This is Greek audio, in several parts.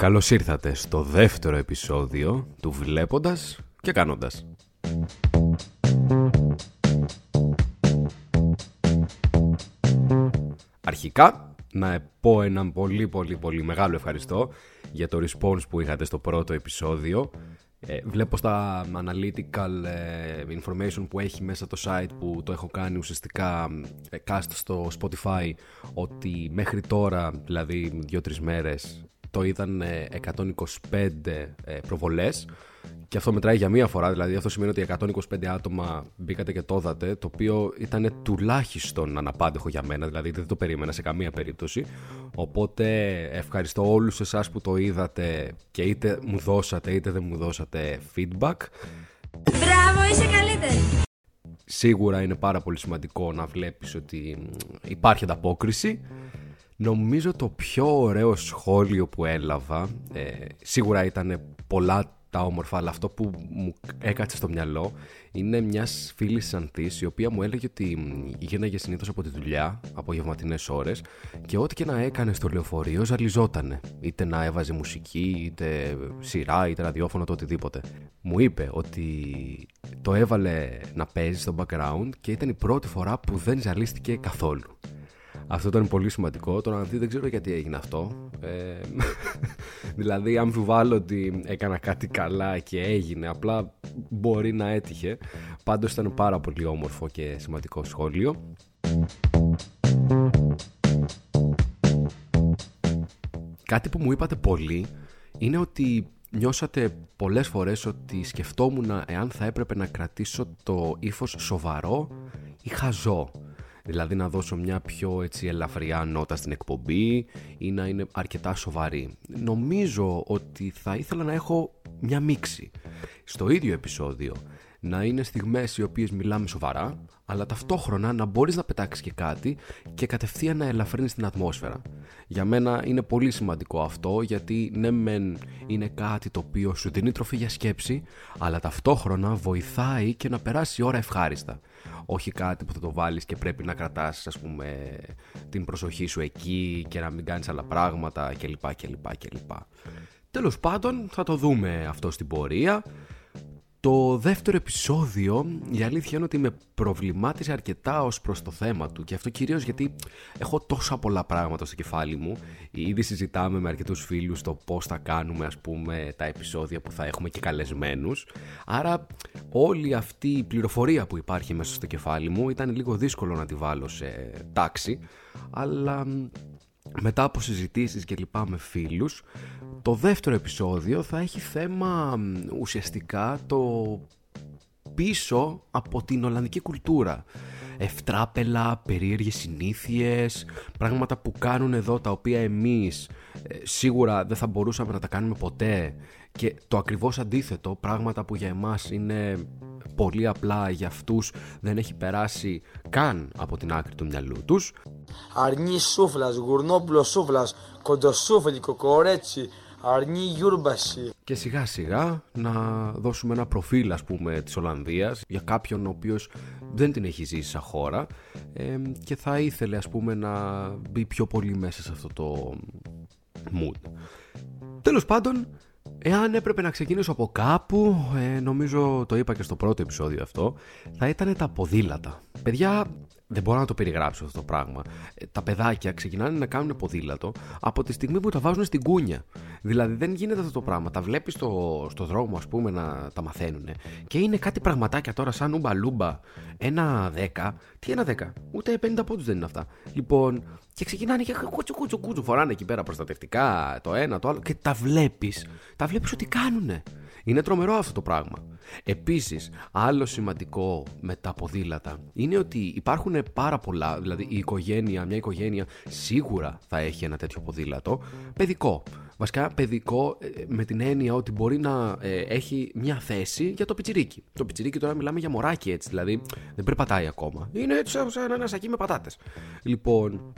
Καλώς ήρθατε στο δεύτερο επεισόδιο του Βλέποντας και Κάνοντας. Αρχικά, να πω έναν πολύ πολύ πολύ μεγάλο ευχαριστώ για το response που είχατε στο πρώτο επεισόδιο. Ε, βλέπω στα analytical ε, information που έχει μέσα το site που το έχω κάνει ουσιαστικά ε, cast στο Spotify ότι μέχρι τώρα, δηλαδή 2-3 μέρες, το είδαν 125 προβολές και αυτό μετράει για μία φορά, δηλαδή αυτό σημαίνει ότι 125 άτομα μπήκατε και το είδατε, το οποίο ήταν τουλάχιστον αναπάντεχο για μένα, δηλαδή δεν το περίμενα σε καμία περίπτωση. Οπότε ευχαριστώ όλους εσάς που το είδατε και είτε μου δώσατε είτε δεν μου δώσατε feedback. Μπράβο, είσαι καλύτερη! Σίγουρα είναι πάρα πολύ σημαντικό να βλέπεις ότι υπάρχει ανταπόκριση. Νομίζω το πιο ωραίο σχόλιο που έλαβα, ε, σίγουρα ήταν πολλά τα όμορφα, αλλά αυτό που μου έκατσε στο μυαλό είναι μιας φίλης Ανθής, η οποία μου έλεγε ότι γίναγε συνήθως από τη δουλειά, απογευματινές ώρες, και ό,τι και να έκανε στο λεωφορείο ζαλιζότανε. Είτε να έβαζε μουσική, είτε σειρά, είτε ραδιόφωνο, το οτιδήποτε. Μου είπε ότι το έβαλε να παίζει στο background και ήταν η πρώτη φορά που δεν ζαλίστηκε καθόλου. Αυτό ήταν πολύ σημαντικό. Τώρα δει δεν ξέρω γιατί έγινε αυτό. Ε, δηλαδή, αμφιβάλλω ότι έκανα κάτι καλά και έγινε. Απλά μπορεί να έτυχε. Πάντως ήταν πάρα πολύ όμορφο και σημαντικό σχόλιο. Κάτι που μου είπατε πολύ είναι ότι νιώσατε πολλές φορές ότι σκεφτόμουν εάν θα έπρεπε να κρατήσω το ύφος σοβαρό ή χαζό. Δηλαδή να δώσω μια πιο έτσι ελαφριά νότα στην εκπομπή ή να είναι αρκετά σοβαρή. Νομίζω ότι θα ήθελα να έχω μια μίξη. Στο ίδιο επεισόδιο να είναι στιγμές οι οποίες μιλάμε σοβαρά, αλλά ταυτόχρονα να μπορείς να πετάξεις και κάτι και κατευθείαν να ελαφρύνεις την ατμόσφαιρα. Για μένα είναι πολύ σημαντικό αυτό, γιατί ναι μεν είναι κάτι το οποίο σου δίνει τροφή για σκέψη, αλλά ταυτόχρονα βοηθάει και να περάσει η ώρα ευχάριστα όχι κάτι που θα το βάλεις και πρέπει να κρατάς ας πούμε την προσοχή σου εκεί και να μην κάνεις άλλα πράγματα κλπ. κλπ, κλπ. Τέλος πάντων θα το δούμε αυτό στην πορεία. Το δεύτερο επεισόδιο, η αλήθεια είναι ότι με προβλημάτισε αρκετά ως προς το θέμα του και αυτό κυρίως γιατί έχω τόσα πολλά πράγματα στο κεφάλι μου. Ήδη συζητάμε με αρκετούς φίλους το πώς θα κάνουμε ας πούμε τα επεισόδια που θα έχουμε και καλεσμένους. Άρα όλη αυτή η πληροφορία που υπάρχει μέσα στο κεφάλι μου ήταν λίγο δύσκολο να τη βάλω σε τάξη. Αλλά μετά από συζητήσεις και λοιπά με φίλους το δεύτερο επεισόδιο θα έχει θέμα ουσιαστικά το πίσω από την Ολλανδική κουλτούρα. Ευτράπελα, περίεργες συνήθειες πράγματα που κάνουν εδώ τα οποία εμείς ε, σίγουρα δεν θα μπορούσαμε να τα κάνουμε ποτέ και το ακριβώς αντίθετο πράγματα που για εμάς είναι πολύ απλά για αυτούς δεν έχει περάσει καν από την άκρη του μυαλού τους Αρνί σούφλας, γουρνόπουλος σούφλας, κοντοσούφλι, κοκορέτσι, αρνί γιούρμπαση. Και σιγά σιγά να δώσουμε ένα προφίλ ας πούμε της Ολλανδίας για κάποιον ο οποίος δεν την έχει ζήσει σαν χώρα και θα ήθελε ας πούμε να μπει πιο πολύ μέσα σε αυτό το mood. Τέλος πάντων, Εάν έπρεπε να ξεκινήσω από κάπου, ε, νομίζω το είπα και στο πρώτο επεισόδιο αυτό, θα ήταν τα ποδήλατα. Παιδιά, δεν μπορώ να το περιγράψω αυτό το πράγμα. Ε, τα παιδάκια ξεκινάνε να κάνουν ποδήλατο από τη στιγμή που τα βάζουν στην κούνια. Δηλαδή δεν γίνεται αυτό το πράγμα. Τα βλέπεις στο, στο δρόμο, ας πούμε, να τα μαθαίνουν. Και είναι κάτι πραγματάκια τώρα, σαν ούμπα λούμπα. Ένα δέκα. Τι ένα δέκα; Ούτε 50 πόντους δεν είναι αυτά. Λοιπόν, και ξεκινάνε και κούτσου κούτσου κούτσου. Φοράνε εκεί πέρα προστατευτικά το ένα, το άλλο. Και τα βλέπεις. Τα βλέπεις ότι κάνουνε. Είναι τρομερό αυτό το πράγμα. Επίσης, άλλο σημαντικό με τα ποδήλατα είναι ότι υπάρχουν πάρα πολλά. Δηλαδή, η οικογένεια, μια οικογένεια σίγουρα θα έχει ένα τέτοιο ποδήλατο. Παιδικό. Βασικά, παιδικό ε, με την έννοια ότι μπορεί να ε, έχει μια θέση για το πιτσιρίκι. Το πιτσιρίκι τώρα μιλάμε για μωράκι έτσι, δηλαδή δεν περπατάει ακόμα. Είναι έτσι σαν ένα σακί με πατάτες. Λοιπόν,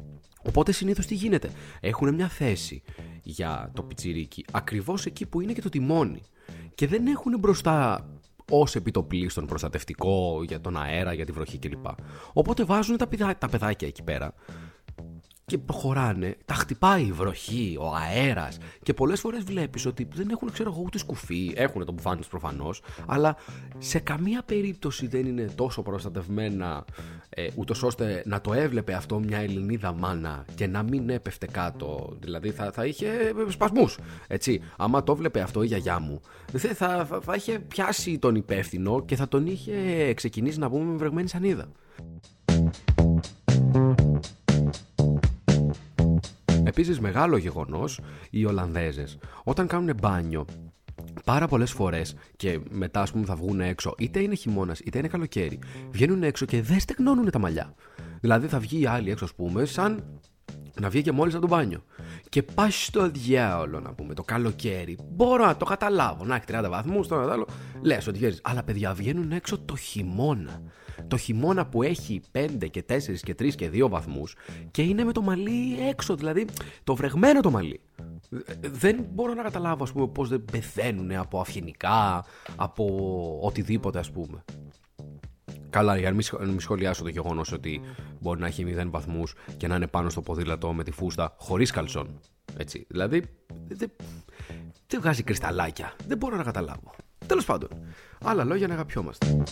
Οπότε συνήθως τι γίνεται; Έχουν μια θέση για το πιτσιρίκι ακριβώς εκεί που είναι και το τιμόνι και δεν έχουν μπροστά ως επί το πλείστον προστατευτικό για τον αέρα, για τη βροχή κλπ. Οπότε βάζουν τα, παιδά, τα παιδάκια εκεί πέρα και προχωράνε, τα χτυπάει η βροχή, ο αέρας. Και πολλές φορές βλέπεις ότι δεν έχουν, ξέρω εγώ, ούτε σκουφί. Έχουν το μπουφάν τους προφανώς, αλλά σε καμία περίπτωση δεν είναι τόσο προστατευμένα, ε, ούτως ώστε να το έβλεπε αυτό μια Ελληνίδα μάνα και να μην έπεφτε κάτω. Δηλαδή θα, θα είχε σπασμούς. Έτσι. Άμα το έβλεπε αυτό η γιαγιά μου, θα, θα, θα είχε πιάσει τον υπεύθυνο και θα τον είχε ξεκινήσει να πούμε με βρεγμένη σανίδα. Επίσης μεγάλο γεγονός οι Ολλανδέζες όταν κάνουν μπάνιο πάρα πολλές φορές και μετά, ας πούμε, θα βγουν έξω, είτε είναι χειμώνας είτε είναι καλοκαίρι, βγαίνουν έξω και δεν στεγνώνουν τα μαλλιά. Δηλαδή θα βγει η άλλη έξω, ας πούμε, σαν να βγει και μόλις από το μπάνιο. Και πάει στο διάολο να πούμε το καλοκαίρι. Μπορώ να το καταλάβω. Να έχει 30 βαθμούς, τώρα άλλο. Λες ότι βγαίνεις. Αλλά παιδιά βγαίνουν έξω το χειμώνα. Το χειμώνα που έχει 5 και 4 και 3 και 2 βαθμούς και είναι με το μαλλί έξω. Δηλαδή το βρεγμένο το μαλλί. Δεν μπορώ να καταλάβω, ας πούμε, πώς δεν πεθαίνουν από αυγενικά, από οτιδήποτε, ας πούμε. Καλά, για να μην σχολιάσω το γεγονός ότι μπορεί να έχει 0 βαθμούς και να είναι πάνω στο ποδήλατο με τη φούστα χωρίς καλσόν. Έτσι. Δηλαδή, δεν δε βγάζει κρυσταλάκια. Δεν μπορώ να καταλάβω. Τέλος πάντων, άλλα λόγια να αγαπιόμαστε.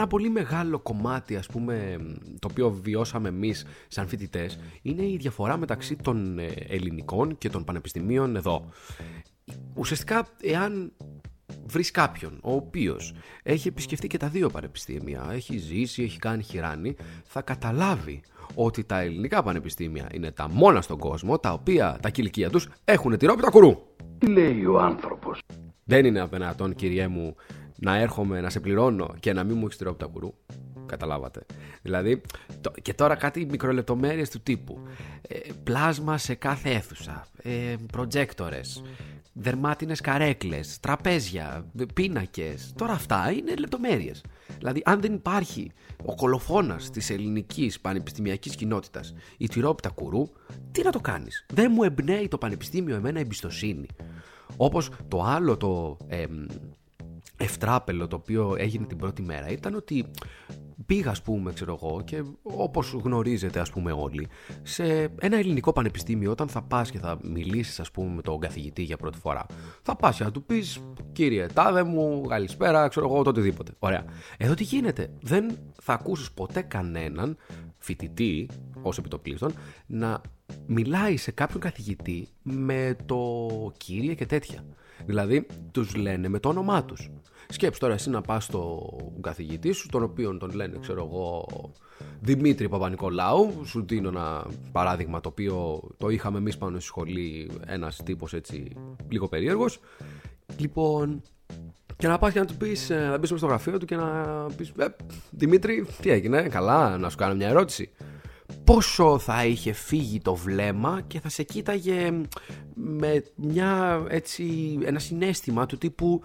Ένα πολύ μεγάλο κομμάτι, ας πούμε, το οποίο βιώσαμε εμείς σαν φοιτητές, είναι η διαφορά μεταξύ των ε, ελληνικών και των πανεπιστημίων εδώ. Ουσιαστικά, εάν βρεις κάποιον ο οποίος έχει επισκεφτεί και τα δύο πανεπιστήμια, έχει ζήσει, έχει κάνει χειράνη, θα καταλάβει ότι τα ελληνικά πανεπιστήμια είναι τα μόνα στον κόσμο τα οποία τα κηλικία τους έχουν τυρόπιτα κουρού. Τι λέει ο άνθρωπος; Δεν είναι απεναντών, κυριέ μου, να έρχομαι να σε πληρώνω και να μην μου έχεις τυρόπιτα κουρού. Καταλάβατε. Δηλαδή, το, και τώρα κάτι μικρολεπτομέρειες του τύπου. Ε, πλάσμα σε κάθε αίθουσα. Ε, προτζέκτορες δερμάτινες καρέκλες, τραπέζια, πίνακες. Τώρα αυτά είναι λεπτομέρειες. Δηλαδή, αν δεν υπάρχει ο κολοφόνας της ελληνικής πανεπιστημιακής κοινότητας, η τυρόπιτα κουρού, τι να το κάνεις; Δεν μου εμπνέει το πανεπιστήμιο εμένα εμπιστοσύνη. Όπως το άλλο το ε, ευτράπελο το οποίο έγινε την πρώτη μέρα ήταν ότι πήγα, ας πούμε, ξέρω εγώ, και όπως γνωρίζετε, ας πούμε, όλοι, σε ένα ελληνικό πανεπιστήμιο, όταν θα πας και θα μιλήσεις, ας πούμε, με τον καθηγητή για πρώτη φορά, θα πας και θα του πεις, κύριε Τάδε μου, καλησπέρα, ξέρω εγώ, το οτιδήποτε. Ωραία. Εδώ τι γίνεται. Δεν θα ακούσεις ποτέ κανέναν φοιτητή, ως επιτοπλίστων, να μιλάει σε κάποιον καθηγητή με το κύριε και τέτοια. Δηλαδή, τους λένε με το όνομά τους. Σκέψου τώρα εσύ να πας στο καθηγητή σου, τον οποίο τον λένε, ξέρω εγώ, Δημήτρη Παπα-Νικολάου. Σου δίνω ένα παράδειγμα το οποίο το είχαμε εμείς πάνω στη σχολή, ένας τύπος έτσι λίγο περίεργος. Λοιπόν, και να πας και να του πεις, ε, να μπεις στο γραφείο του και να πεις, ε, Δημήτρη, τι έγινε, καλά, να σου κάνω μια ερώτηση πόσο θα είχε φύγει το βλέμμα και θα σε κοίταγε με μια έτσι ένα συνέστημα του τύπου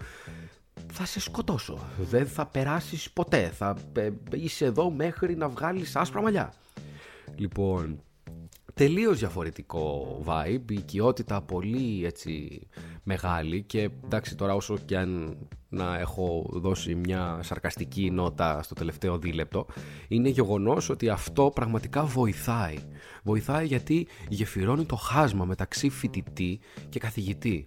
θα σε σκοτώσω, δεν θα περάσεις ποτέ, θα είσαι εδώ μέχρι να βγάλεις άσπρα μαλλιά. Λοιπόν, τελείως διαφορετικό vibe, η οικειότητα πολύ έτσι μεγάλη και εντάξει τώρα όσο και αν να έχω δώσει μια σαρκαστική νότα στο τελευταίο δίλεπτο είναι γεγονός ότι αυτό πραγματικά βοηθάει. Βοηθάει γιατί γεφυρώνει το χάσμα μεταξύ φοιτητή και καθηγητή.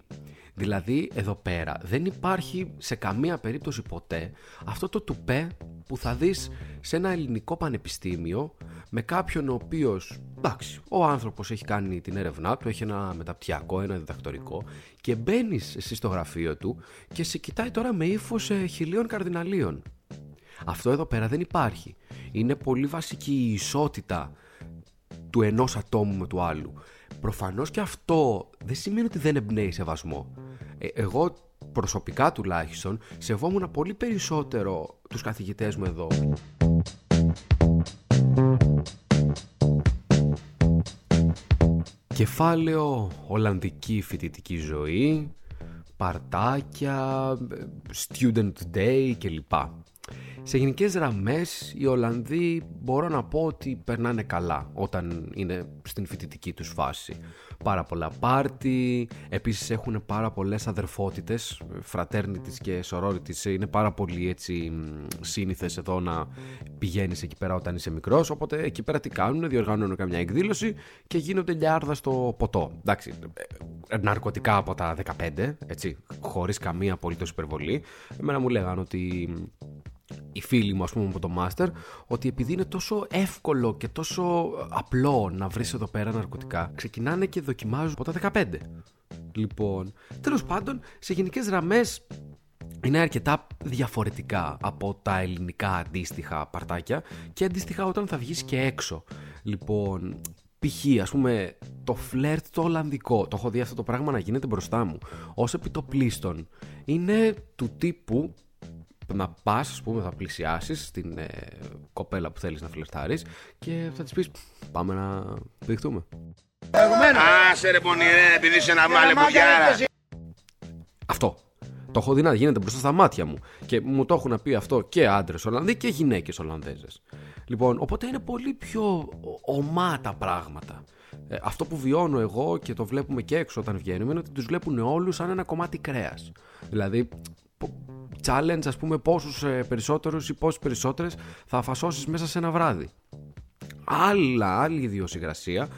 Δηλαδή εδώ πέρα δεν υπάρχει σε καμία περίπτωση ποτέ αυτό το τουπέ που θα δεις σε ένα ελληνικό πανεπιστήμιο με κάποιον ο οποίος, εντάξει, ο άνθρωπος έχει κάνει την έρευνά του, έχει ένα μεταπτυχιακό, ένα διδακτορικό και μπαίνεις εσύ στο γραφείο του και σε κοιτάει τώρα με ύφος χιλίων καρδιναλίων. Αυτό εδώ πέρα δεν υπάρχει. Είναι πολύ βασική η ισότητα του ενός ατόμου με του άλλου. Προφανώς και αυτό δεν σημαίνει ότι δεν εμπνέει σεβασμό. Ε, εγώ προσωπικά τουλάχιστον σεβόμουν πολύ περισσότερο τους καθηγητές μου εδώ. Κεφάλαιο Ολλανδική φοιτητική ζωή, παρτάκια, student day κλπ. Σε γενικές γραμμές, οι Ολλανδοί μπορώ να πω ότι περνάνε καλά όταν είναι στην φοιτητική τους φάση. Πάρα πολλά πάρτι, επίσης έχουν πάρα πολλές αδερφότητες, fraternities και sororities. Είναι πάρα πολύ έτσι σύνηθες εδώ να πηγαίνεις εκεί πέρα όταν είσαι μικρός. Οπότε εκεί πέρα τι κάνουν, διοργανώνουν καμιά εκδήλωση και γίνονται λιάρδα στο ποτό. Εντάξει, ε, ναρκωτικά από τα 15, έτσι, χωρίς καμία απολύτως υπερβολή. Εμένα μου λέγανε ότι οι φίλοι μου, ας πούμε, από το Master, ότι επειδή είναι τόσο εύκολο και τόσο απλό να βρεις εδώ πέρα ναρκωτικά, ξεκινάνε και δοκιμάζουν από τα 15. Λοιπόν, τέλος πάντων, σε γενικές γραμμές είναι αρκετά διαφορετικά από τα ελληνικά αντίστοιχα παρτάκια και αντίστοιχα όταν θα βγεις και έξω. Λοιπόν, π.χ. ας πούμε το φλερτ το Ολλανδικό, το έχω δει αυτό το πράγμα να γίνεται μπροστά μου, ως επιτοπλίστων, είναι του τύπου να πας, ας πούμε, θα πλησιάσεις την ε, κοπέλα που θέλεις να φλερτάρεις και θα της πεις: Πάμε να δειχτούμε. Άσε ρε πονηρέ, επειδή είσαι ένα μάλε που Αυτό. Το έχω δει να γίνεται μπροστά στα μάτια μου. Και μου το έχουν πει αυτό και άντρες Ολλανδοί και γυναίκες Ολλανδέζες. Λοιπόν, οπότε είναι πολύ πιο ομά τα πράγματα. Ε, αυτό που βιώνω εγώ και το βλέπουμε και έξω όταν βγαίνουμε είναι ότι τους βλέπουν όλους σαν ένα κομμάτι κρέας. Δηλαδή, challenge, ας πούμε, πόσους ε, περισσότερους ή πόσες περισσότερες θα φασώσεις μέσα σε ένα βράδυ. Άλλα, άλλη ιδιοσυγρασία,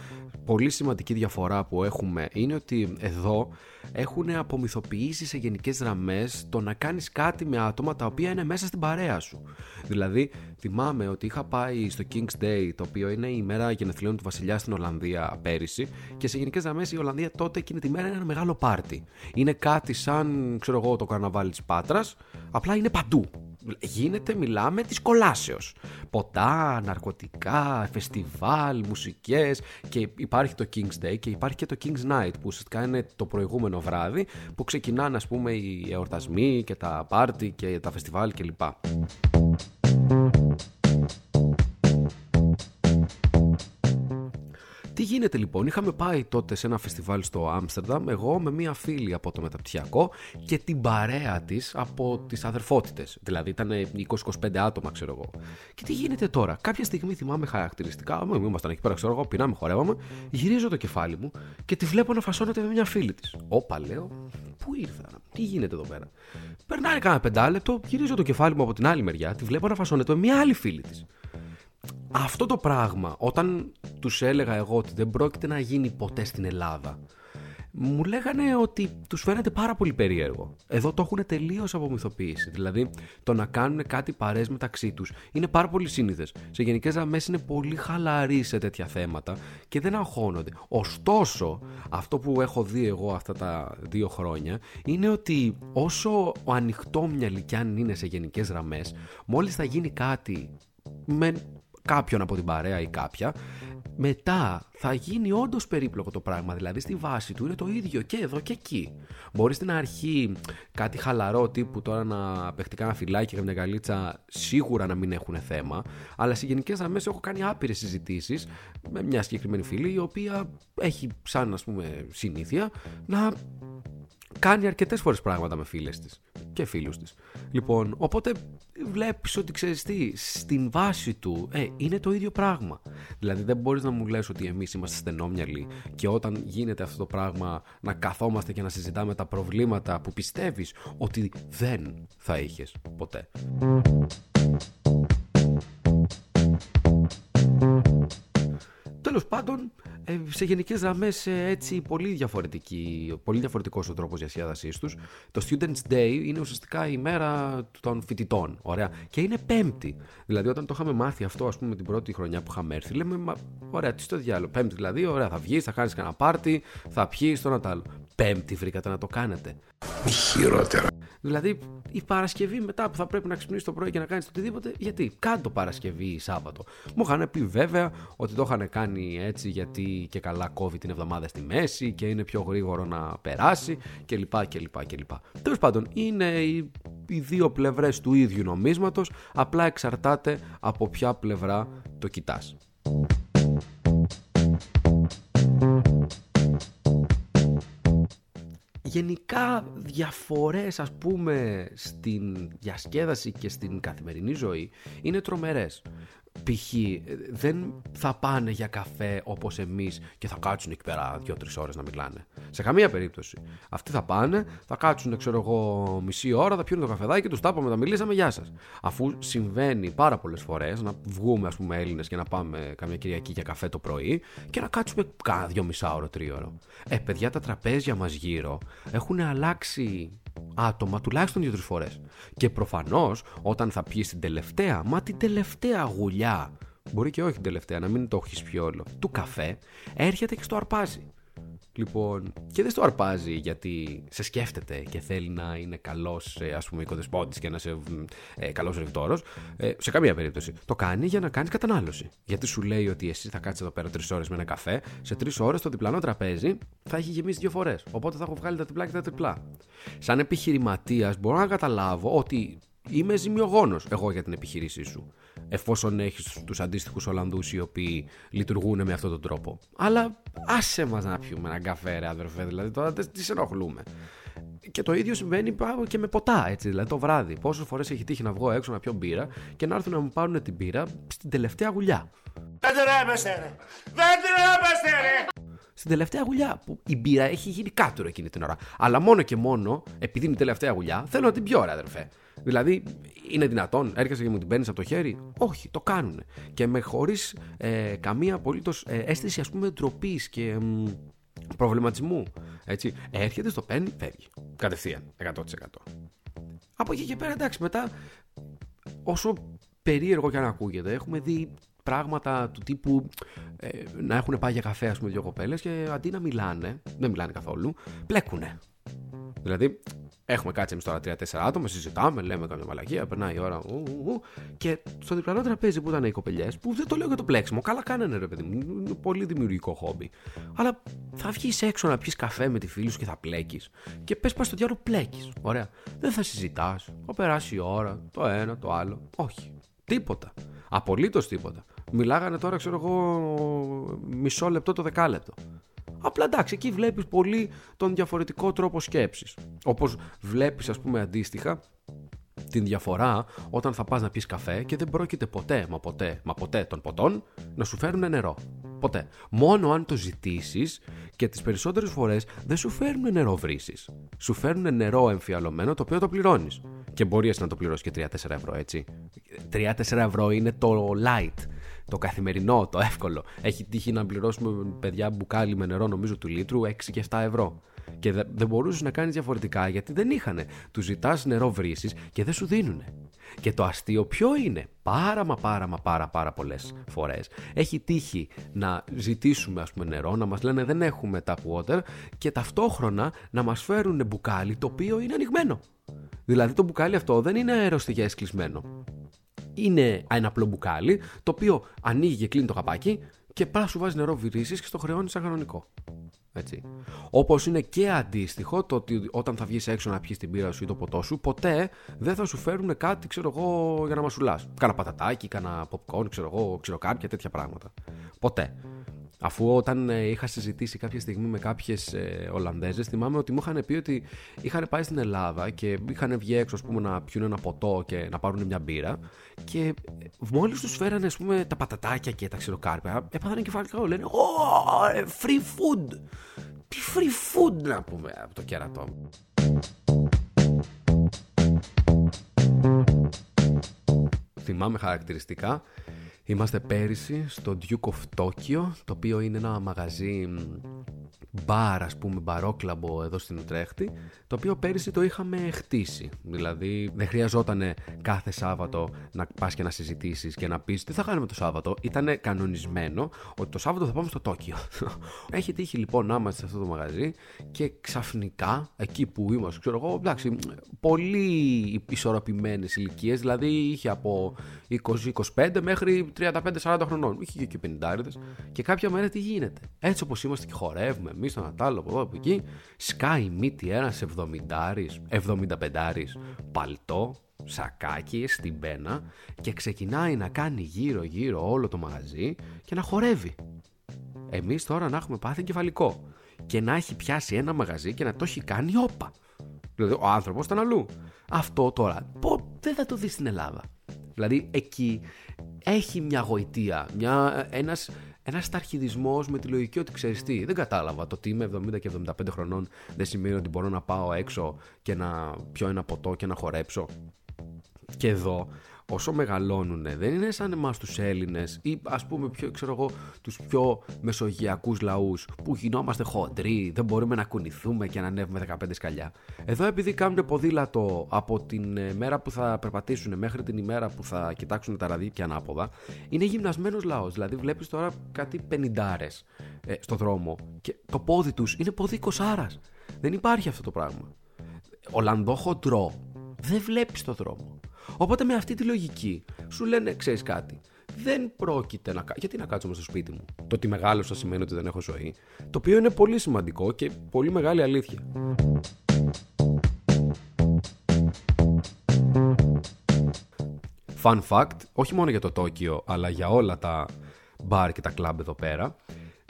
πολύ σημαντική διαφορά που έχουμε είναι ότι εδώ έχουν απομυθοποιήσει σε γενικές γραμμές το να κάνεις κάτι με άτομα τα οποία είναι μέσα στην παρέα σου. Δηλαδή, θυμάμαι ότι είχα πάει στο King's Day, το οποίο είναι η μέρα γενεθλίων του βασιλιά στην Ολλανδία πέρυσι και σε γενικές γραμμές η Ολλανδία τότε εκείνη τη μέρα είναι ένα μεγάλο πάρτι. Είναι κάτι σαν, ξέρω εγώ, το καρναβάλι της Πάτρας, απλά είναι παντού γίνεται, μιλάμε της κολάσεως. Ποτά, ναρκωτικά, φεστιβάλ, μουσικές και υπάρχει το King's Day και υπάρχει και το King's Night που ουσιαστικά είναι το προηγούμενο βράδυ που ξεκινάνε ας πούμε οι εορτασμοί και τα πάρτι και τα φεστιβάλ κλπ. Τι γίνεται λοιπόν, είχαμε πάει τότε σε ένα φεστιβάλ στο Άμστερνταμ, εγώ με μία φίλη από το μεταπτυχιακό και την παρέα της από τις αδερφότητες. Δηλαδή ήταν 20-25 άτομα, ξέρω εγώ. Και τι γίνεται τώρα, κάποια στιγμή θυμάμαι χαρακτηριστικά, μου ήμασταν εκεί πέρα, ξέρω εγώ, πεινάμε, χορεύαμε, γυρίζω το κεφάλι μου και τη βλέπω να φασώνεται με μια φίλη της. Όπα, λέω, πού ήρθα, τι γίνεται εδώ πέρα; Περνάει κανένα πεντάλεπτο, γυρίζω το κεφάλι μου από την άλλη μεριά, τη βλέπω να φασώνεται με μια άλλη φίλη της αυτό το πράγμα, όταν τους έλεγα εγώ ότι δεν πρόκειται να γίνει ποτέ στην Ελλάδα, μου λέγανε ότι τους φαίνεται πάρα πολύ περίεργο. Εδώ το έχουν τελείως απομυθοποιήσει. Δηλαδή, το να κάνουν κάτι παρέ μεταξύ τους είναι πάρα πολύ σύνηθες. Σε γενικές γραμμές είναι πολύ χαλαροί σε τέτοια θέματα και δεν αγχώνονται. Ωστόσο, αυτό που έχω δει εγώ αυτά τα δύο χρόνια είναι ότι όσο ο ανοιχτόμυαλοι κι αν είναι σε γενικές γραμμές, μόλις θα γίνει κάτι με κάποιον από την παρέα ή κάποια, μετά θα γίνει όντως περίπλοκο το πράγμα. Δηλαδή στη βάση του είναι το ίδιο και εδώ και εκεί. Μπορείς στην αρχή κάτι χαλαρό τύπου τώρα να παιχτεί ένα φυλάκι και μια γαλίτσα σίγουρα να μην έχουν θέμα. Αλλά σε γενικές γραμμές έχω κάνει άπειρες συζητήσεις με μια συγκεκριμένη φίλη η οποία έχει σαν ας πούμε συνήθεια να κάνει αρκετές φορές πράγματα με φίλες της και φίλους της. Λοιπόν, οπότε βλέπεις ότι ξέρεις τι, στην βάση του ε, είναι το ίδιο πράγμα. Δηλαδή δεν μπορείς να μου λες ότι εμείς είμαστε στενόμυαλοι και όταν γίνεται αυτό το πράγμα να καθόμαστε και να συζητάμε τα προβλήματα που πιστεύεις ότι δεν θα είχες ποτέ. Τέλος πάντων, ε, σε γενικές γραμμές ε, έτσι πολύ, διαφορετική, πολύ διαφορετικός ο τρόπος διασκέδασής τους. Το Students Day είναι ουσιαστικά η μέρα των φοιτητών. Ωραία. Και είναι πέμπτη. Δηλαδή όταν το είχαμε μάθει αυτό ας πούμε την πρώτη χρονιά που είχαμε έρθει λέμε μα, ωραία τι στο διάλογο. Πέμπτη δηλαδή ωραία θα βγεις, θα κάνεις κανένα πάρτι, θα πιείς το ένα άλλο. Πέμπτη βρήκατε να το κάνετε. Χειρότερα. Δηλαδή η Παρασκευή μετά που θα πρέπει να ξυπνήσεις το πρωί και να κάνεις οτιδήποτε, γιατί; Κάντο Παρασκευή ή Σάββατο. Μου είχαν πει βέβαια ότι το είχαν κάνει έτσι γιατί και καλά COVID την εβδομάδα στη μέση και είναι πιο γρήγορο να περάσει κλπ. κλπ, κλπ. Τέλος πάντων, είναι οι, οι δύο πλευρές του ίδιου νομίσματος, απλά εξαρτάται από ποια πλευρά το κοιτάς. Γενικά διαφορές ας πούμε στην διασκέδαση και στην καθημερινή ζωή είναι τρομερές π.χ. δεν θα πάνε για καφέ όπως εμείς και θα κάτσουν εκεί πέρα δύο-τρεις ώρες να μιλάνε. Σε καμία περίπτωση. Αυτοί θα πάνε, θα κάτσουν, ξέρω εγώ, μισή ώρα, θα πιούν το καφεδάκι τους, τα τα μιλήσαμε, γεια σας. Αφού συμβαίνει πάρα πολλές φορές να βγούμε, ας πούμε, Έλληνες και να πάμε καμιά Κυριακή για καφέ το πρωί και να κάτσουμε κάνα δύο μισά ώρα, τρίωρο. Ε, παιδιά, τα τραπέζια μας γύρω έχουν αλλάξει άτομα τουλάχιστον δύο-τρεις φορές. Και προφανώς όταν θα πιεις την τελευταία, μα την τελευταία γουλιά, μπορεί και όχι την τελευταία, να μην το έχεις πιει όλο, του καφέ, έρχεται και στο αρπάζει. Λοιπόν, και δεν στο αρπάζει γιατί σε σκέφτεται και θέλει να είναι καλός, ε, ας πούμε, οικοδεσπότης και να είσαι ε, καλός ρηκτόρο. Ε, σε καμία περίπτωση. Το κάνει για να κάνει κατανάλωση. Γιατί σου λέει ότι εσύ θα κάτσεις εδώ πέρα τρεις ώρες με ένα καφέ, σε τρεις ώρες το διπλανό τραπέζι θα έχει γεμίσει δύο φορές. Οπότε θα έχω βγάλει τα τριπλά και τα τριπλά. Σαν επιχειρηματίας μπορώ να καταλάβω ότι είμαι ζημιογόνος εγώ για την επιχείρησή σου εφόσον έχεις τους αντίστοιχους Ολλανδούς οι οποίοι λειτουργούν με αυτόν τον τρόπο. Αλλά άσε μας να πιούμε ένα καφέ, ρε αδερφέ, δηλαδή τώρα τι ενοχλούμε. Και το ίδιο συμβαίνει και με ποτά, έτσι, δηλαδή το βράδυ. Πόσες φορές έχει τύχει να βγω έξω να πιω μπύρα και να έρθουν να μου πάρουν την μπύρα στην τελευταία γουλιά. Δεν τρέπεστε, ρε! Δεν τρέπεστε, ρε! Στην τελευταία γουλιά που η μπύρα έχει γίνει κάτω εκείνη την ώρα. Αλλά μόνο και μόνο, επειδή είναι η τελευταία γουλιά, θέλω να την πιω, ρε αδερφέ. Δηλαδή, είναι δυνατόν, έρχεσαι και μου την παίρνεις από το χέρι; Όχι, το κάνουν. Και με χωρίς ε, καμία απολύτως ε, αίσθηση, ας πούμε, ντροπής και προβληματισμού. Έτσι. Έρχεται στο παίρνει, φεύγει. Κατευθείαν. 100%. Από εκεί και πέρα, εντάξει, μετά, όσο περίεργο και αν ακούγεται, έχουμε δει πράγματα του τύπου ε, να έχουν πάει για καφέ, ας πούμε, δύο κοπέλες και αντί να μιλάνε, δεν μιλάνε καθόλου, πλέκουνε. Δηλαδή, Έχουμε κάτσει εμείς τώρα 3-4 άτομα, συζητάμε, λέμε καμιά μαλακία, περνάει η ώρα. Ου, ου, ου, και στο διπλανό τραπέζι που ήταν οι κοπελιές, που δεν το λέω για το πλέξιμο, καλά κάνανε ρε παιδί μου, είναι πολύ δημιουργικό χόμπι. Αλλά θα βγεις έξω να πιεις καφέ με τη φίλη σου και θα πλέκεις. Και πες πας στο διάλογο πλέκεις. Ωραία. Δεν θα συζητάς, θα περάσει η ώρα, το ένα, το άλλο. Όχι. Τίποτα. Απολύτως τίποτα. Μιλάγανε τώρα, ξέρω εγώ, μισό λεπτό το δεκάλεπτο. Απλά εντάξει, εκεί βλέπεις πολύ τον διαφορετικό τρόπο σκέψης. Όπως βλέπεις, ας πούμε, αντίστοιχα την διαφορά όταν θα πας να πεις καφέ και δεν πρόκειται ποτέ, μα ποτέ, μα ποτέ των ποτών να σου φέρουν νερό. Ποτέ. Μόνο αν το ζητήσεις και τις περισσότερες φορές δεν σου φέρνουν νερό βρύσης. Σου φέρνουν νερό εμφιαλωμένο το οποίο το πληρώνεις. Και μπορείς να το πληρώσεις και 3-4 ευρώ, έτσι. 3-4 ευρώ είναι το light το καθημερινό, το εύκολο. Έχει τύχει να πληρώσουμε παιδιά μπουκάλι με νερό, νομίζω του λίτρου, 6 και 7 ευρώ. Και δεν μπορούσες να κάνεις διαφορετικά γιατί δεν είχαν. Τους ζητάς νερό βρύσης και δεν σου δίνουν. Και το αστείο ποιο είναι, πάρα μα πάρα μα πάρα πάρα πολλές φορές έχει τύχει να ζητήσουμε ας πούμε νερό, να μας λένε δεν έχουμε tap water και ταυτόχρονα να μας φέρουν μπουκάλι το οποίο είναι ανοιγμένο. Δηλαδή το μπουκάλι αυτό δεν είναι αεροστιγές κλεισμένο είναι ένα απλό μπουκάλι, το οποίο ανοίγει και κλείνει το καπάκι και πά σου βάζει νερό βυρίσει και στο χρεώνει σαν κανονικό. Έτσι. Όπως είναι και αντίστοιχο το ότι όταν θα βγεις έξω να πιεις την πύρα σου ή το ποτό σου, ποτέ δεν θα σου φέρουν κάτι, ξέρω εγώ, για να μασουλάς. Κάνα πατατάκι, κάνα popcorn, ξέρω εγώ, ξηροκάρπια, τέτοια πράγματα. Ποτέ. Αφού όταν ε, είχα συζητήσει κάποια στιγμή με κάποιες ε, Ολλανδέζες, θυμάμαι ότι μου είχαν πει ότι είχαν πάει στην Ελλάδα και είχαν βγει έξω ας πούμε, να πιούν ένα ποτό και να πάρουν μια μπύρα. Και ε, μόλις τους φέρανε ας πούμε, τα πατατάκια και τα ξηροκάρπια, έπαθαν κεφαλικά. Λένε Oh, free food! Τι free food να πούμε από το κέρατό μου. Θυμάμαι χαρακτηριστικά Είμαστε πέρυσι στο Duke of Tokyo, το οποίο είναι ένα μαγαζί μπαρ, ας πούμε, μπαρόκλαμπο εδώ στην Ουτρέχτη, το οποίο πέρυσι το είχαμε χτίσει. Δηλαδή, δεν χρειαζόταν κάθε Σάββατο να πας και να συζητήσεις και να πεις τι θα κάνουμε το Σάββατο. Ήταν κανονισμένο ότι το Σάββατο θα πάμε στο Τόκιο. Έχει τύχει λοιπόν να είμαστε σε αυτό το μαγαζί και ξαφνικά, εκεί που είμαστε, ξέρω εγώ, εντάξει, πολύ ισορροπημένες ηλικίες, δηλαδή είχε από 20-25 μέχρι 35-40 χρονών. Είχε και 50 και κάποια μέρα τι γίνεται. Έτσι όπως είμαστε και χορεύουμε εμεί στον Ατάλο από εδώ από εκεί, σκάει μύτη ένας 70 παλτό, σακάκι στην πένα και ξεκινάει να κάνει γύρω γύρω όλο το μαγαζί και να χορεύει. Εμείς τώρα να έχουμε πάθει κεφαλικό. και να έχει πιάσει ένα μαγαζί και να το έχει κάνει όπα. Δηλαδή ο άνθρωπος ήταν αλλού. Αυτό τώρα πω, δεν θα το δεις στην Ελλάδα. Δηλαδή εκεί έχει μια γοητεία, μια, ένας, ένας ταρχιδισμός με τη λογική ότι ξέρεις τι, δεν κατάλαβα. Το ότι είμαι 70 και 75 χρονών δεν σημαίνει ότι μπορώ να πάω έξω και να πιω ένα ποτό και να χορέψω. Και εδώ όσο μεγαλώνουν δεν είναι σαν εμάς τους Έλληνες ή ας πούμε πιο, ξέρω εγώ, τους πιο μεσογειακούς λαούς που γινόμαστε χοντροί, δεν μπορούμε να κουνηθούμε και να ανέβουμε 15 σκαλιά. Εδώ επειδή κάνουν ποδήλατο από την ε, μέρα που θα περπατήσουν μέχρι την ημέρα που θα κοιτάξουν τα ραδίκια ανάποδα, είναι γυμνασμένος λαός. Δηλαδή βλέπεις τώρα κάτι πενιντάρες ε, στο δρόμο και το πόδι τους είναι πόδι κοσάρας. Δεν υπάρχει αυτό το πράγμα. Ολλανδό χοντρό δεν βλέπεις το δρόμο. Οπότε με αυτή τη λογική σου λένε, ξέρεις κάτι, δεν πρόκειται να. Γιατί να κάτσουμε στο σπίτι μου; Το ότι μεγάλωσα σημαίνει ότι δεν έχω ζωή. Το οποίο είναι πολύ σημαντικό και πολύ μεγάλη αλήθεια. Fun fact, όχι μόνο για το Τόκιο, αλλά για όλα τα μπαρ και τα κλαμπ εδώ πέρα,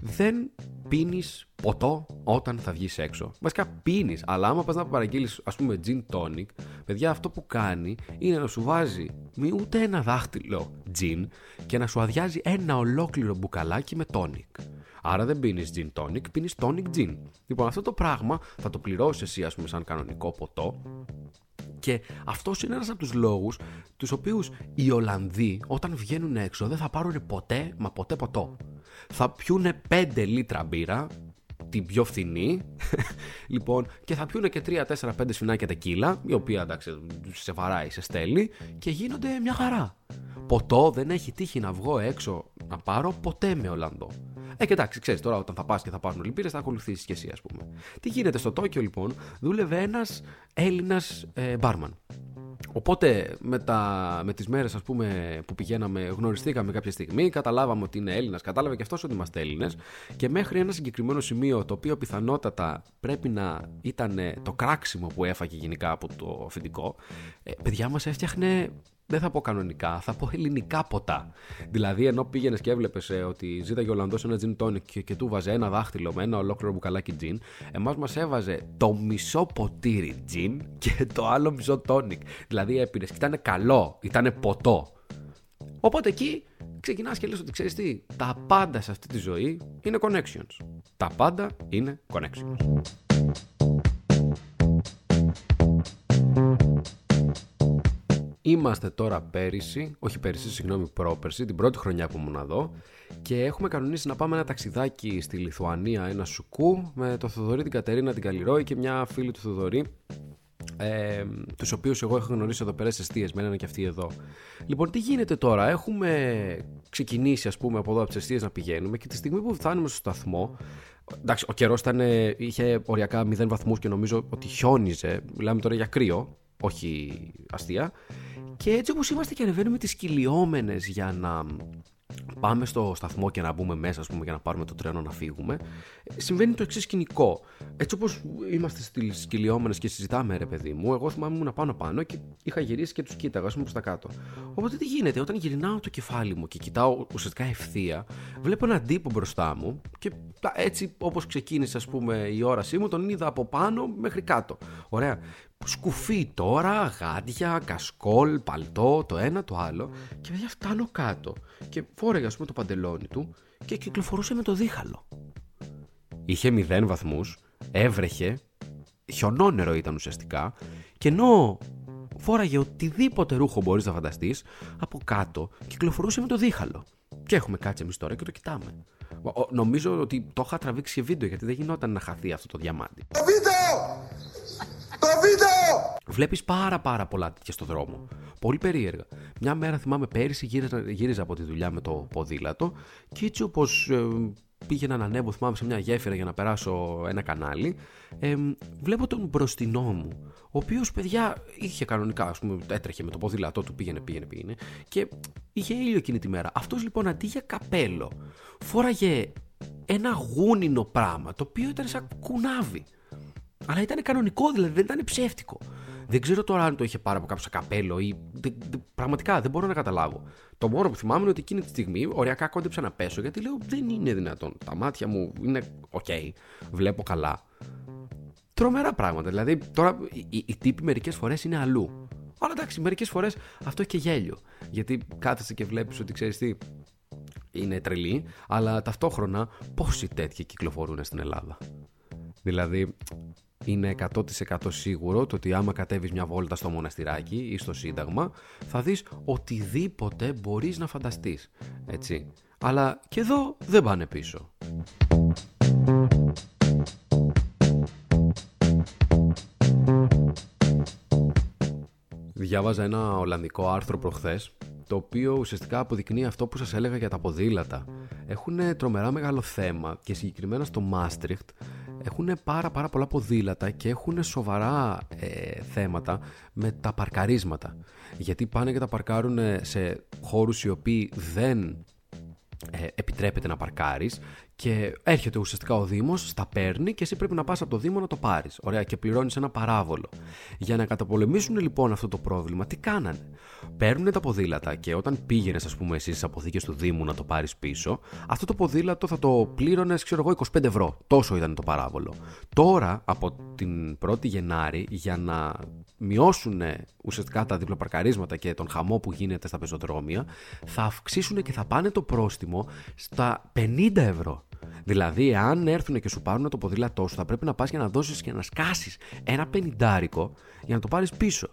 δεν πίνεις ποτό όταν θα βγεις έξω. Βασικά πίνεις, αλλά άμα πας να παραγγείλεις, ας πούμε, gin tonic, παιδιά, αυτό που κάνει είναι να σου βάζει μη ούτε ένα δάχτυλο gin και να σου αδειάζει ένα ολόκληρο μπουκαλάκι με tonic. Άρα δεν πίνεις gin tonic, πίνεις tonic gin. Λοιπόν, αυτό το πράγμα θα το πληρώσεις εσύ, ας πούμε, σαν κανονικό ποτό. Και αυτός είναι ένας από τους λόγους τους οποίους οι Ολλανδοί όταν βγαίνουν έξω δεν θα πάρουν ποτέ, μα ποτέ ποτό. Θα πιούνε 5 λίτρα μπύρα, την πιο φθηνή, λοιπόν, και θα πιούνε και 3, 4, 5 σφινάκια τεκίλα, η οποία εντάξει σε βαράει, σε στέλνει και γίνονται μια χαρά. Ποτό δεν έχει τύχει να βγω έξω να πάρω ποτέ με Ολλανδό. Ε, και εντάξει, ξέρεις τώρα όταν θα πας και θα πάρουν λυπήρε, θα ακολουθήσεις κι εσύ, ας πούμε. Τι γίνεται στο Τόκιο, λοιπόν, δούλευε ένας Έλληνας ε, μπάρμαν. Οπότε με, τα, με τις μέρες ας πούμε που πηγαίναμε γνωριστήκαμε κάποια στιγμή, καταλάβαμε ότι είναι Έλληνας, κατάλαβε και αυτός ότι είμαστε Έλληνες και μέχρι ένα συγκεκριμένο σημείο το οποίο πιθανότατα πρέπει να ήταν το κράξιμο που έφαγε γενικά από το αφεντικό, ε, παιδιά μας έφτιαχνε δεν θα πω κανονικά, θα πω ελληνικά ποτά. Δηλαδή, ενώ πήγαινες και έβλεπες ε, ότι ζήταγε ο Ολλανδός ένα gin tonic και, και του βάζε ένα δάχτυλο με ένα ολόκληρο μπουκαλάκι gin, εμάς μας έβαζε το μισό ποτήρι gin και το άλλο μισό tonic. Δηλαδή, έπινε και ήταν καλό, ήταν ποτό. Οπότε εκεί ξεκινάς και λες ότι ξέρεις τι, τα πάντα σε αυτή τη ζωή είναι connections. Τα πάντα είναι connections. Είμαστε τώρα πέρυσι, όχι πέρυσι, συγγνώμη, πρόπερσι, την πρώτη χρονιά που ήμουν εδώ και έχουμε κανονίσει να πάμε ένα ταξιδάκι στη Λιθουανία, ένα σουκού, με το Θοδωρή, την Κατερίνα, την Καλλιρόη και μια φίλη του Θοδωρή, ε, τους οποίους εγώ έχω γνωρίσει εδώ πέρα σε αιστείες, μένανε και αυτοί εδώ. Λοιπόν, τι γίνεται τώρα, έχουμε ξεκινήσει, ας πούμε, από εδώ από τις αιστείες να πηγαίνουμε και τη στιγμή που φτάνουμε στο σταθμό, εντάξει, ο καιρός είχε οριακά 0 βαθμούς και νομίζω ότι χιόνιζε, μιλάμε τώρα για κρύο, όχι αστεία. Και έτσι όπως είμαστε και ανεβαίνουμε τις κυλιόμενες για να πάμε στο σταθμό και να μπούμε μέσα, ας πούμε, για να πάρουμε το τρένο να φύγουμε, συμβαίνει το εξής σκηνικό. Έτσι όπως είμαστε στις κυλιόμενες και συζητάμε, ρε παιδί μου, εγώ θυμάμαι ήμουν πάνω πάνω και είχα γυρίσει και τους κοίταγα, ας πούμε, προς τα κάτω. Οπότε τι γίνεται, όταν γυρνάω το κεφάλι μου και κοιτάω ουσιαστικά ευθεία, βλέπω έναν τύπο μπροστά μου και έτσι όπως ξεκίνησε, ας πούμε, η όρασή μου, τον είδα από πάνω μέχρι κάτω. Ωραία σκουφί τώρα, γάντια, κασκόλ, παλτό, το ένα το άλλο και παιδιά φτάνω κάτω και φόρεγε ας πούμε το παντελόνι του και κυκλοφορούσε με το δίχαλο. Είχε μηδέν βαθμούς, έβρεχε, χιονόνερο ήταν ουσιαστικά και ενώ φόραγε οτιδήποτε ρούχο μπορείς να φανταστείς, από κάτω κυκλοφορούσε με το δίχαλο. Και έχουμε κάτσει εμείς τώρα και το κοιτάμε. Νομίζω ότι το είχα τραβήξει και βίντεο γιατί δεν γινόταν να χαθεί αυτό το διαμάντι. Το βίντεο! Το βίντεο! Βλέπεις πάρα πάρα πολλά τέτοια στο δρόμο. Πολύ περίεργα. Μια μέρα θυμάμαι πέρυσι γύριζα, γύριζα από τη δουλειά με το ποδήλατο και έτσι όπως ε, πήγαινα να ανέβω, θυμάμαι σε μια γέφυρα για να περάσω ένα κανάλι, ε, βλέπω τον μπροστινό μου, ο οποίος παιδιά είχε κανονικά, ας πούμε, έτρεχε με το ποδήλατό του, πήγαινε, πήγαινε, πήγαινε και είχε ήλιο εκείνη τη μέρα. Αυτός λοιπόν αντί για καπέλο, φόραγε ένα γούνινο πράγμα, το οποίο ήταν σαν κουνάβι. Αλλά ήταν κανονικό, δηλαδή δεν ήταν ψεύτικο. Δεν ξέρω τώρα αν το είχε πάρει από κάποιο καπέλο ή. δε- δε- πραγματικά δεν μπορώ να καταλάβω. Το μόνο που θυμάμαι είναι ότι εκείνη τη στιγμή οριακά κόντεψα να πέσω γιατί λέω δεν είναι δυνατόν. Τα μάτια μου είναι οκ, βλέπω καλά. Τρομερά πράγματα. Δηλαδή, τώρα οι, οι, οι τύποι μερικές φορές είναι αλλού. Αλλά εντάξει, μερικές φορές αυτό έχει και γέλιο. Γιατί κάθεσαι και βλέπεις ότι ξέρεις τι, είναι τρελοί, αλλά ταυτόχρονα πόσοι τέτοιοι κυκλοφορούν στην Ελλάδα. Δηλαδή, είναι 100% σίγουρο το ότι άμα κατέβεις μια βόλτα στο μοναστηράκι ή στο Σύνταγμα, θα δεις οτιδήποτε μπορείς να φανταστείς. Έτσι. Αλλά και εδώ δεν πάνε πίσω. Διάβαζα ένα Ολλανδικό άρθρο προχθές το οποίο ουσιαστικά αποδεικνύει αυτό που σας έλεγα για τα ποδήλατα. Έχουν τρομερά μεγάλο θέμα και συγκεκριμένα στο Μάστριχτ έχουν πάρα πάρα πολλά ποδήλατα και έχουν σοβαρά ε, θέματα με τα παρκαρίσματα. Γιατί πάνε και τα παρκάρουν σε χώρους οι οποίοι δεν ε, επιτρέπεται να παρκάρεις και έρχεται ουσιαστικά ο Δήμος, στα παίρνει και εσύ πρέπει να πας από το Δήμο να το πάρεις. Ωραία, και πληρώνεις ένα παράβολο. Για να καταπολεμήσουν λοιπόν αυτό το πρόβλημα, τι κάνανε; Παίρνουν τα ποδήλατα και όταν πήγαινες, ας πούμε, εσύ στις αποθήκες του Δήμου να το πάρεις πίσω, αυτό το ποδήλατο θα το πλήρωνες, ξέρω εγώ, 25 ευρώ. Τόσο ήταν το παράβολο. Τώρα, από την 1η Γενάρη, για να μειώσουν ουσιαστικά τα διπλοπαρκαρίσματα και τον χαμό που γίνεται στα πεζοδρόμια, θα αυξήσουν και θα πάνε το πρόστιμο στα 50 ευρώ. Δηλαδή, αν έρθουν και σου πάρουν το ποδήλατό σου, θα πρέπει να πας και να δώσεις και να σκάσεις ένα πενιντάρικο για να το πάρεις πίσω.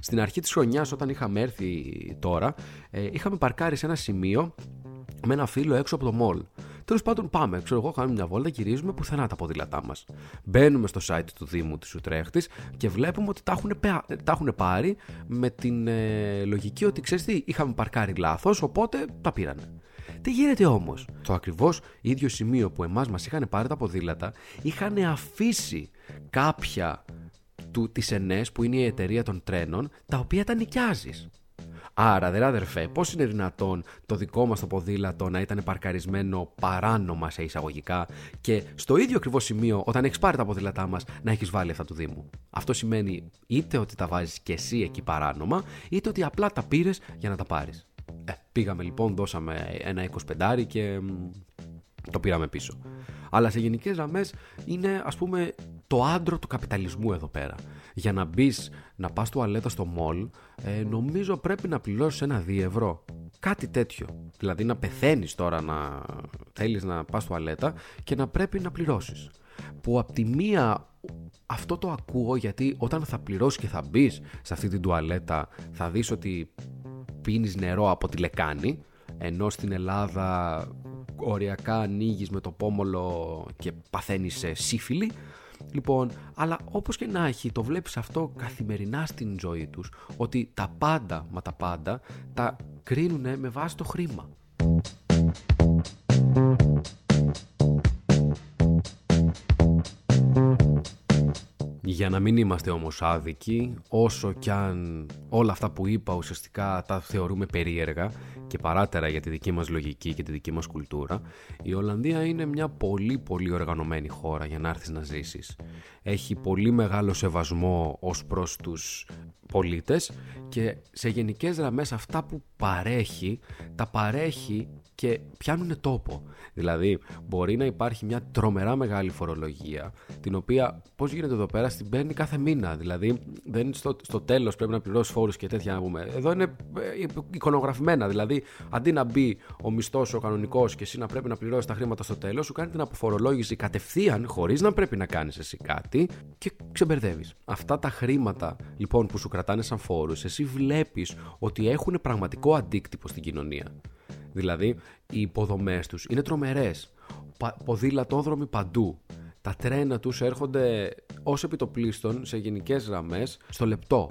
Στην αρχή της χρονιάς όταν είχαμε έρθει τώρα, ε, είχαμε παρκάρει σε ένα σημείο με ένα φίλο έξω από το μολ. Τέλος πάντων, πάμε. Ξέρω εγώ, κάνουμε μια βόλτα, γυρίζουμε πουθενά τα ποδήλατά μας. Μπαίνουμε στο site του Δήμου της Ουτρέχτης και βλέπουμε ότι τα έχουν, πεα- τα έχουν πάρει με την ε, λογική ότι ξέρεις τι, είχαμε παρκάρει λάθος, οπότε τα πήρανε. Τι γίνεται όμως, το ακριβώς ίδιο σημείο που εμάς μας είχαν πάρει τα ποδήλατα, είχαν αφήσει κάποια του, της ΕΝΕΣ που είναι η εταιρεία των τρένων, τα οποία τα νοικιάζεις. Άρα, δε αδερφέ, πώς είναι δυνατόν το δικό μας το ποδήλατο να ήταν παρκαρισμένο παράνομα σε εισαγωγικά και στο ίδιο ακριβώς σημείο, όταν έχεις πάρει τα ποδήλατά μας, να έχεις βάλει αυτά του Δήμου. Αυτό σημαίνει είτε ότι τα βάζεις και εσύ εκεί παράνομα, είτε ότι απλά τα πήρες για να τα πάρεις. Ε, πήγαμε λοιπόν, δώσαμε ένα 25 και μ, το πήραμε πίσω. Αλλά σε γενικές γραμμές είναι ας πούμε το άντρο του καπιταλισμού εδώ πέρα. Για να μπεις να πας τουαλέτα στο μολ, ε, νομίζω πρέπει να πληρώσεις ένα 2 ευρώ. Κάτι τέτοιο. Δηλαδή να πεθαίνεις τώρα να θέλεις να πας τουαλέτα και να πρέπει να πληρώσεις. Που απ' τη μία αυτό το ακούω γιατί όταν θα πληρώσεις και θα μπεις σε αυτή την τουαλέτα θα δεις ότι πίνεις νερό από τη λεκάνη ενώ στην Ελλάδα οριακά ανοίγεις με το πόμολο και παθαίνεις ε, σύφυλλη Λοιπόν, αλλά όπως και να έχει, το βλέπεις αυτό καθημερινά στην ζωή τους, ότι τα πάντα, μα τα πάντα, τα κρίνουν με βάση το χρήμα. Για να μην είμαστε όμως άδικοι, όσο κι αν όλα αυτά που είπα ουσιαστικά τα θεωρούμε περίεργα και παράτερα για τη δική μας λογική και τη δική μας κουλτούρα, η Ολλανδία είναι μια πολύ πολύ οργανωμένη χώρα για να έρθεις να ζήσεις. Έχει πολύ μεγάλο σεβασμό ως προς τους πολίτες και σε γενικές γραμμές αυτά που παρέχει, τα παρέχει και πιάνουν τόπο. Δηλαδή, μπορεί να υπάρχει μια τρομερά μεγάλη φορολογία, την οποία πώς γίνεται εδώ πέρα, στην παίρνει κάθε μήνα. Δηλαδή, δεν είναι στο, στο τέλος πρέπει να πληρώσεις φόρους και τέτοια να πούμε. Εδώ είναι ε, εικονογραφημένα. Δηλαδή, αντί να μπει ο μισθός ο κανονικός και εσύ να πρέπει να πληρώσεις τα χρήματα στο τέλος, σου κάνει την αποφορολόγηση κατευθείαν, χωρίς να πρέπει να κάνεις εσύ κάτι και ξεμπερδεύεις. Αυτά τα χρήματα λοιπόν που σου κρατάνε σαν φόρους, εσύ βλέπεις ότι έχουν πραγματικό αντίκτυπο στην κοινωνία. Δηλαδή, οι υποδομές τους είναι τρομερές. Πα- Ποδήλατόδρομοι παντού. Τα τρένα τους έρχονται ως επιτοπλίστων σε γενικές γραμμές στο λεπτό.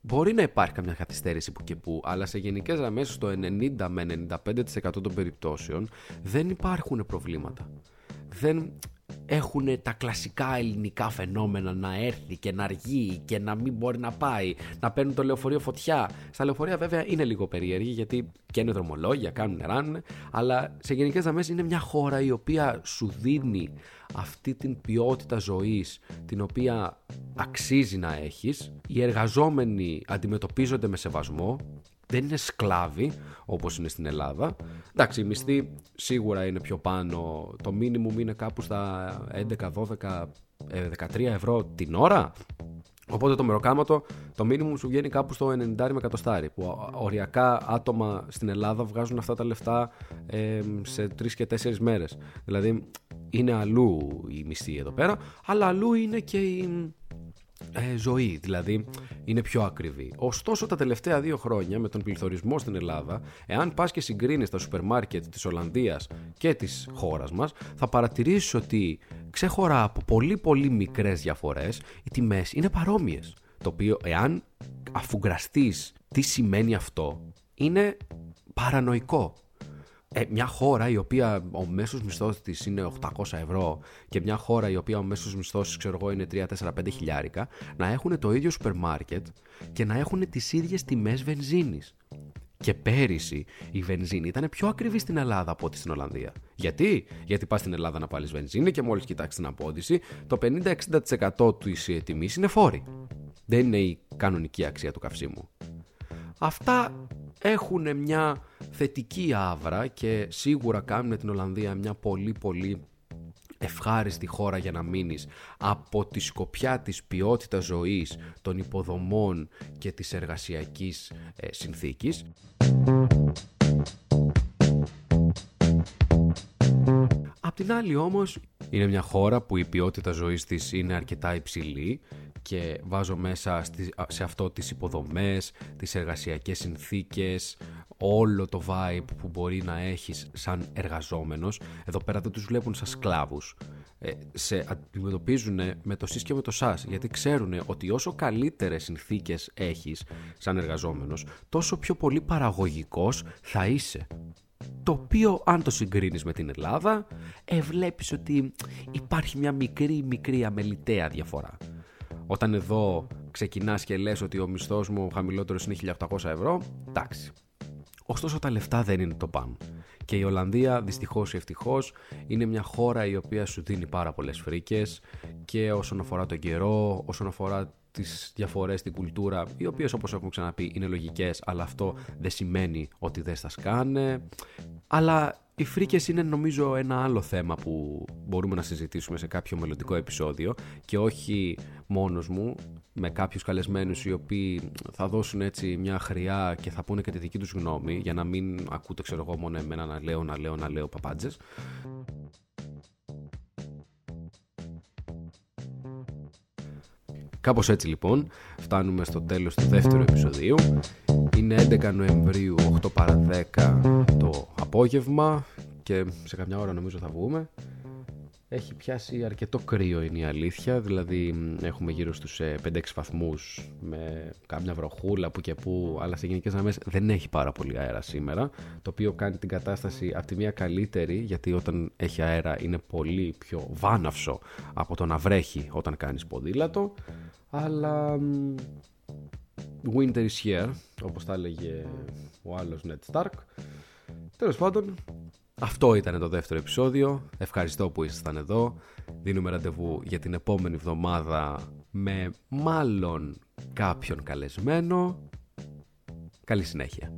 Μπορεί να υπάρχει καμιά καθυστέρηση που και που, αλλά σε γενικές γραμμές στο 90 με 95% των περιπτώσεων δεν υπάρχουν προβλήματα. Δεν, έχουν τα κλασικά ελληνικά φαινόμενα να έρθει και να αργεί και να μην μπορεί να πάει, να παίρνουν το λεωφορείο φωτιά. Στα λεωφορεία βέβαια είναι λίγο περίεργη γιατί και είναι δρομολόγια, κάνουν, ράνουν, αλλά σε γενικές γραμμές είναι μια χώρα η οποία σου δίνει αυτή την ποιότητα ζωής την οποία αξίζει να έχεις. Οι εργαζόμενοι αντιμετωπίζονται με σεβασμό, δεν είναι σκλάβοι όπως είναι στην Ελλάδα. Εντάξει, η μισθή σίγουρα είναι πιο πάνω. Το μίνιμουμ είναι κάπου στα 11, 12, 13 ευρώ την ώρα. Οπότε το μεροκάματο, το μίνιμουμ σου βγαίνει κάπου στο 90 με κατοστάρι. Που οριακά άτομα στην Ελλάδα βγάζουν αυτά τα λεφτά ε, σε 3 και 4 μέρες. Δηλαδή είναι αλλού η μισθή εδώ πέρα, αλλά αλλού είναι και η, ε, ζωή, δηλαδή είναι πιο ακριβή. Ωστόσο, τα τελευταία δύο χρόνια με τον πληθωρισμό στην Ελλάδα, εάν πας και συγκρίνεις τα σούπερ μάρκετ της Ολλανδίας και της χώρας μας, θα παρατηρήσεις ότι ξέχωρα από πολύ πολύ μικρές διαφορές, οι τιμές είναι παρόμοιες. Το οποίο, εάν αφουγκραστείς τι σημαίνει αυτό, είναι παρανοϊκό ε, μια χώρα η οποία ο μέσος μισθός της είναι 800 ευρώ και μια χώρα η οποία ο μέσος μισθός ξέρω εγώ είναι 3, 4, 5 χιλιάρικα να έχουν το ίδιο σούπερ μάρκετ και να έχουν τις ίδιες τιμές βενζίνης. Και πέρυσι η βενζίνη ήταν πιο ακριβή στην Ελλάδα από ό,τι στην Ολλανδία. Γιατί; Γιατί πας στην Ελλάδα να πάλι βενζίνη και μόλις κοιτάξεις την απόδειση, το 50-60% της τιμής είναι φόρη. Δεν είναι η κανονική αξία του καυσίμου. Αυτά έχουν μια θετική άβρα και σίγουρα κάνουν την Ολλανδία μια πολύ πολύ ευχάριστη χώρα για να μείνεις από τη σκοπιά της ποιότητας ζωής, των υποδομών και της εργασιακής ε, συνθήκης. Απ' την άλλη όμως είναι μια χώρα που η ποιότητα ζωής της είναι αρκετά υψηλή και βάζω μέσα σε αυτό τις υποδομές, τις εργασιακές συνθήκες, όλο το vibe που μπορεί να έχεις σαν εργαζόμενος. Εδώ πέρα δεν τους βλέπουν σαν σκλάβους. Ε, σε αντιμετωπίζουν με το σεις και με το σας γιατί ξέρουν ότι όσο καλύτερες συνθήκες έχεις σαν εργαζόμενος τόσο πιο πολύ παραγωγικός θα είσαι το οποίο αν το συγκρίνεις με την Ελλάδα ε, βλέπεις ότι υπάρχει μια μικρή μικρή αμεληταία διαφορά όταν εδώ ξεκινάς και λες ότι ο μισθός μου χαμηλότερος είναι 1800 ευρώ, εντάξει. Ωστόσο τα λεφτά δεν είναι το πάνω. Και η Ολλανδία δυστυχώς ή ευτυχώς είναι μια χώρα η οποία σου δίνει πάρα πολλές φρίκες και όσον αφορά τον καιρό, όσον αφορά τις διαφορές στην κουλτούρα, οι οποίες όπως έχουμε ξαναπεί είναι λογικές, αλλά αυτό δεν σημαίνει ότι δεν θα σκάνε. Αλλά οι φρίκες είναι νομίζω ένα άλλο θέμα που μπορούμε να συζητήσουμε σε κάποιο μελλοντικό επεισόδιο και όχι μόνος μου, με κάποιους καλεσμένους οι οποίοι θα δώσουν έτσι μια χρειά και θα πούνε και τη δική τους γνώμη για να μην ακούτε ξέρω εγώ μόνο εμένα να λέω, να λέω, να λέω παπάντζες. Κάπως έτσι λοιπόν φτάνουμε στο τέλος του δεύτερου επεισοδίου. Είναι 11 Νοεμβρίου 8 παρα 10 το απόγευμα και σε καμιά ώρα νομίζω θα βγούμε. Έχει πιάσει αρκετό κρύο είναι η αλήθεια, δηλαδή έχουμε γύρω στους 5-6 ε, βαθμούς με κάμια βροχούλα που και που, αλλά σε γενικές γραμμές δεν έχει πάρα πολύ αέρα σήμερα, το οποίο κάνει την κατάσταση από τη μία καλύτερη, γιατί όταν έχει αέρα είναι πολύ πιο βάναυσο από το να βρέχει όταν κάνεις ποδήλατο, αλλά winter is here, όπως τα έλεγε ο άλλος Ned Stark. Τέλος πάντων, αυτό ήταν το δεύτερο επεισόδιο. Ευχαριστώ που ήσασταν εδώ. Δίνουμε ραντεβού για την επόμενη εβδομάδα με μάλλον κάποιον καλεσμένο. Καλή συνέχεια.